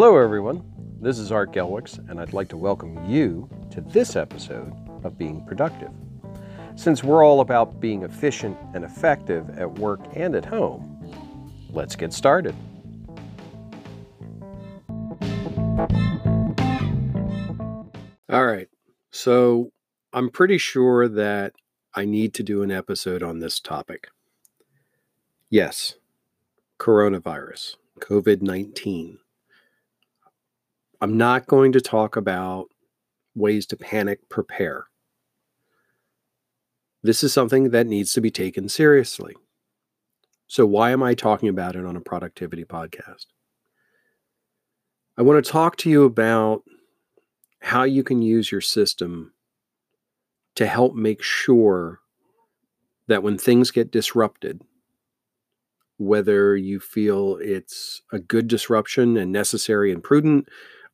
Hello, everyone. This is Art Gelwicks, and I'd like to welcome you to this episode of Being Productive. Since we're all about being efficient and effective at work and at home, let's get started. All right. So I'm pretty sure that I need to do an episode on this topic. Yes, coronavirus, COVID 19. I'm not going to talk about ways to panic prepare. This is something that needs to be taken seriously. So, why am I talking about it on a productivity podcast? I want to talk to you about how you can use your system to help make sure that when things get disrupted, whether you feel it's a good disruption and necessary and prudent,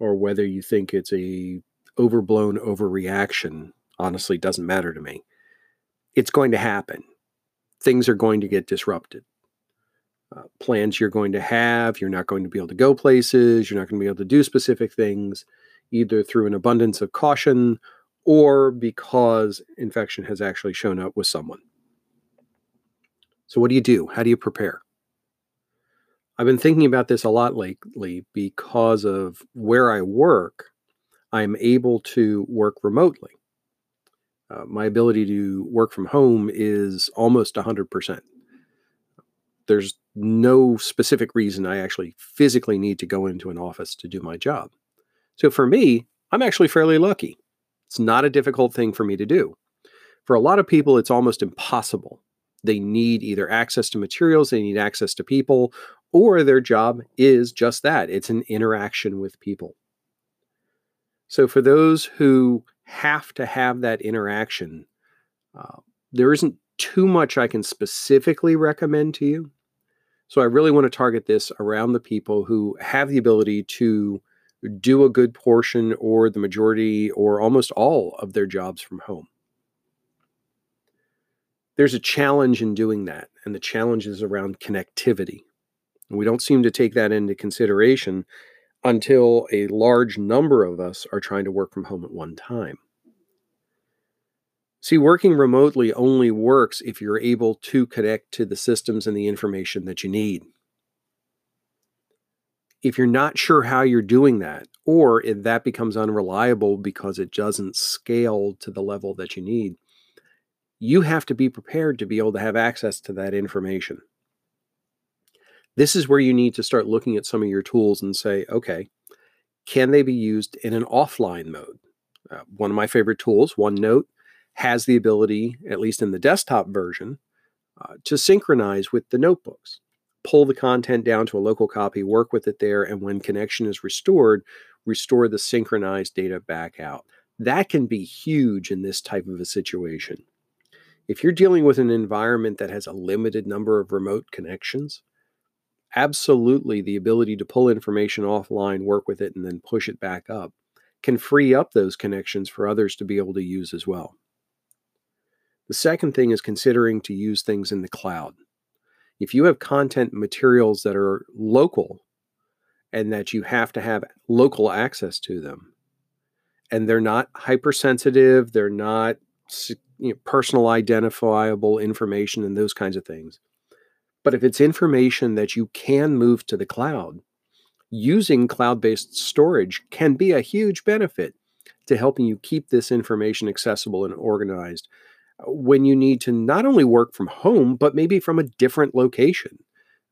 or whether you think it's a overblown overreaction, honestly doesn't matter to me. It's going to happen. Things are going to get disrupted. Uh, plans you're going to have, you're not going to be able to go places, you're not going to be able to do specific things, either through an abundance of caution or because infection has actually shown up with someone. So, what do you do? How do you prepare? I've been thinking about this a lot lately because of where I work. I'm able to work remotely. Uh, my ability to work from home is almost 100%. There's no specific reason I actually physically need to go into an office to do my job. So for me, I'm actually fairly lucky. It's not a difficult thing for me to do. For a lot of people, it's almost impossible. They need either access to materials, they need access to people, or their job is just that it's an interaction with people. So, for those who have to have that interaction, uh, there isn't too much I can specifically recommend to you. So, I really want to target this around the people who have the ability to do a good portion or the majority or almost all of their jobs from home. There's a challenge in doing that, and the challenge is around connectivity. And we don't seem to take that into consideration until a large number of us are trying to work from home at one time. See, working remotely only works if you're able to connect to the systems and the information that you need. If you're not sure how you're doing that, or if that becomes unreliable because it doesn't scale to the level that you need, you have to be prepared to be able to have access to that information. This is where you need to start looking at some of your tools and say, okay, can they be used in an offline mode? Uh, one of my favorite tools, OneNote, has the ability, at least in the desktop version, uh, to synchronize with the notebooks. Pull the content down to a local copy, work with it there, and when connection is restored, restore the synchronized data back out. That can be huge in this type of a situation. If you're dealing with an environment that has a limited number of remote connections, absolutely the ability to pull information offline, work with it, and then push it back up can free up those connections for others to be able to use as well. The second thing is considering to use things in the cloud. If you have content materials that are local and that you have to have local access to them, and they're not hypersensitive, they're not you know, personal identifiable information and those kinds of things, but if it's information that you can move to the cloud, using cloud based storage can be a huge benefit to helping you keep this information accessible and organized uh, when you need to not only work from home, but maybe from a different location.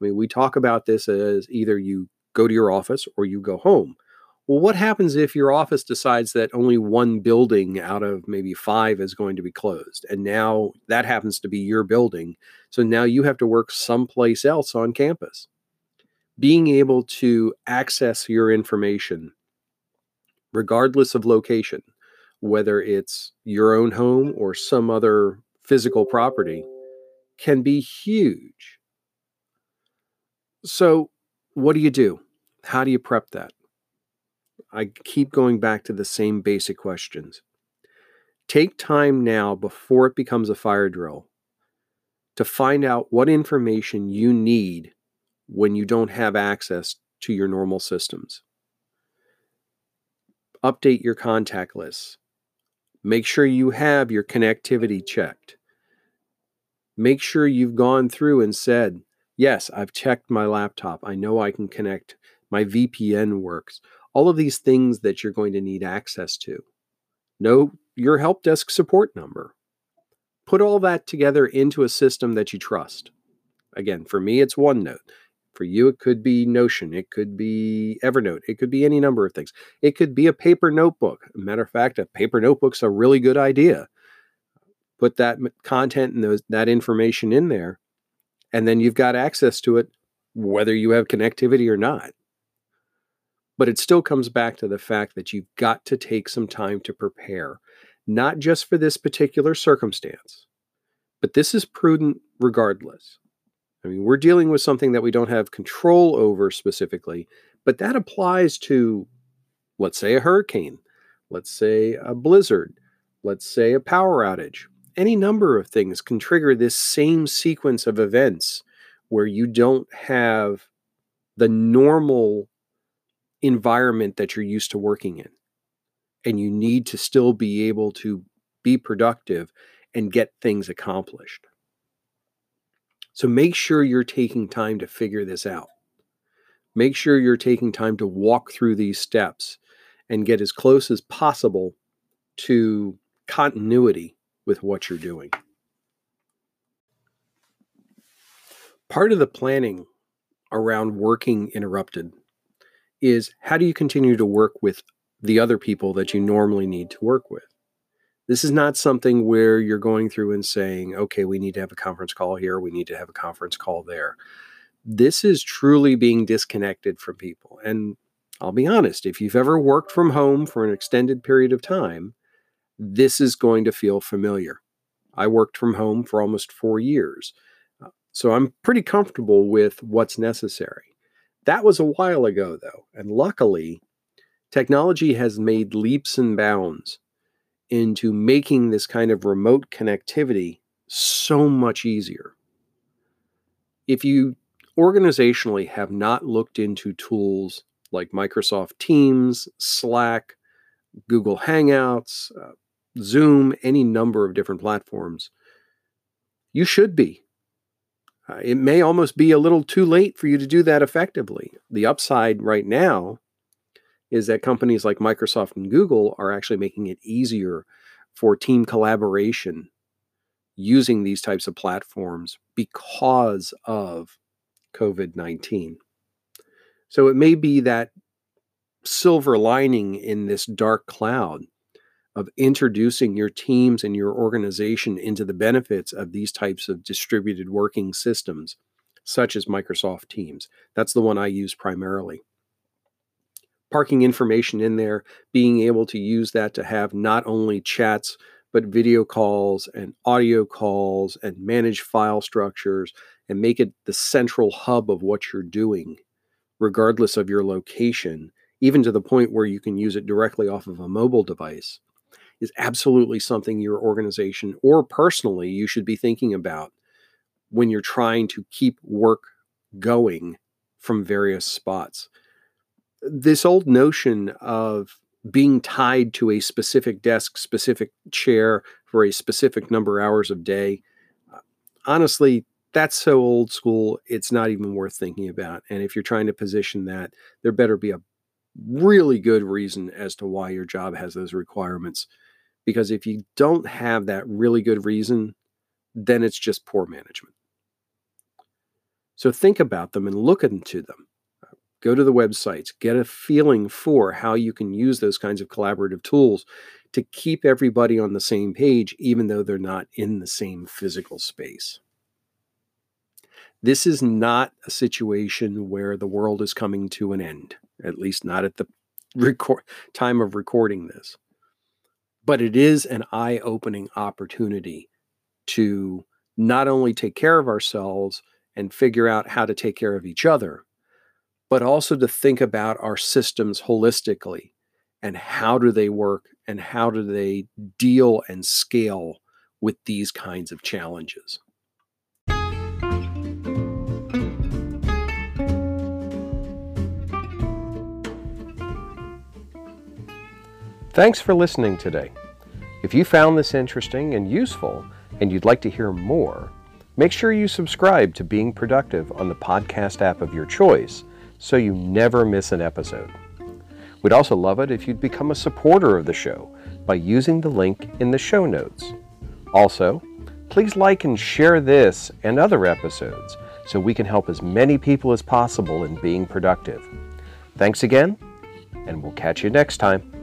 I mean, we talk about this as either you go to your office or you go home. Well, what happens if your office decides that only one building out of maybe five is going to be closed? And now that happens to be your building. So now you have to work someplace else on campus. Being able to access your information, regardless of location, whether it's your own home or some other physical property, can be huge. So, what do you do? How do you prep that? I keep going back to the same basic questions. Take time now before it becomes a fire drill to find out what information you need when you don't have access to your normal systems. update your contact lists. Make sure you have your connectivity checked. Make sure you've gone through and said, Yes, I've checked my laptop. I know I can connect. My VPN works. All of these things that you're going to need access to. Know your help desk support number. Put all that together into a system that you trust. Again, for me, it's OneNote. For you, it could be Notion. It could be Evernote. It could be any number of things. It could be a paper notebook. Matter of fact, a paper notebook's a really good idea. Put that content and those, that information in there and then you've got access to it whether you have connectivity or not. But it still comes back to the fact that you've got to take some time to prepare, not just for this particular circumstance, but this is prudent regardless. I mean, we're dealing with something that we don't have control over specifically, but that applies to, let's say, a hurricane, let's say a blizzard, let's say a power outage any number of things can trigger this same sequence of events where you don't have the normal environment that you're used to working in. And you need to still be able to be productive and get things accomplished. So make sure you're taking time to figure this out. Make sure you're taking time to walk through these steps and get as close as possible to continuity with what you're doing. Part of the planning around working interrupted is how do you continue to work with the other people that you normally need to work with? This is not something where you're going through and saying, okay, we need to have a conference call here, we need to have a conference call there. This is truly being disconnected from people. And I'll be honest, if you've ever worked from home for an extended period of time, this is going to feel familiar. I worked from home for almost four years. Uh, so I'm pretty comfortable with what's necessary. That was a while ago, though. And luckily, technology has made leaps and bounds into making this kind of remote connectivity so much easier. If you organizationally have not looked into tools like Microsoft Teams, Slack, Google Hangouts, uh, Zoom, any number of different platforms. You should be. Uh, it may almost be a little too late for you to do that effectively. The upside right now is that companies like Microsoft and Google are actually making it easier for team collaboration using these types of platforms because of COVID 19. So it may be that silver lining in this dark cloud of introducing your teams and your organization into the benefits of these types of distributed working systems, such as Microsoft Teams. That's the one I use primarily. Parking information in there, being able to use that to have not only chats, but video calls and audio calls and manage file structures and make it the central hub of what you're doing, regardless of your location, even to the point where you can use it directly off of a mobile device is absolutely something your organization or personally you should be thinking about when you're trying to keep work going from various spots. This old notion of being tied to a specific desk, specific chair for a specific number of hours of day, uh, honestly, that's so old school, it's not even worth thinking about. And if you're trying to position that, there better be a really good reason as to why your job has those requirements because if you don't have that really good reason, then it's just poor management. So think about them and look into them. Go to the websites, get a feeling for how you can use those kinds of collaborative tools to keep everybody on the same page, even though they're not in the same physical space. This is not a situation where the world is coming to an end, at least not at the record, time of recording this but it is an eye opening opportunity to not only take care of ourselves and figure out how to take care of each other, but also to think about our systems holistically and how do they work and how do they deal and scale with these kinds of challenges. Thanks for listening today. If you found this interesting and useful and you'd like to hear more, make sure you subscribe to Being Productive on the podcast app of your choice so you never miss an episode. We'd also love it if you'd become a supporter of the show by using the link in the show notes. Also, please like and share this and other episodes so we can help as many people as possible in being productive. Thanks again, and we'll catch you next time.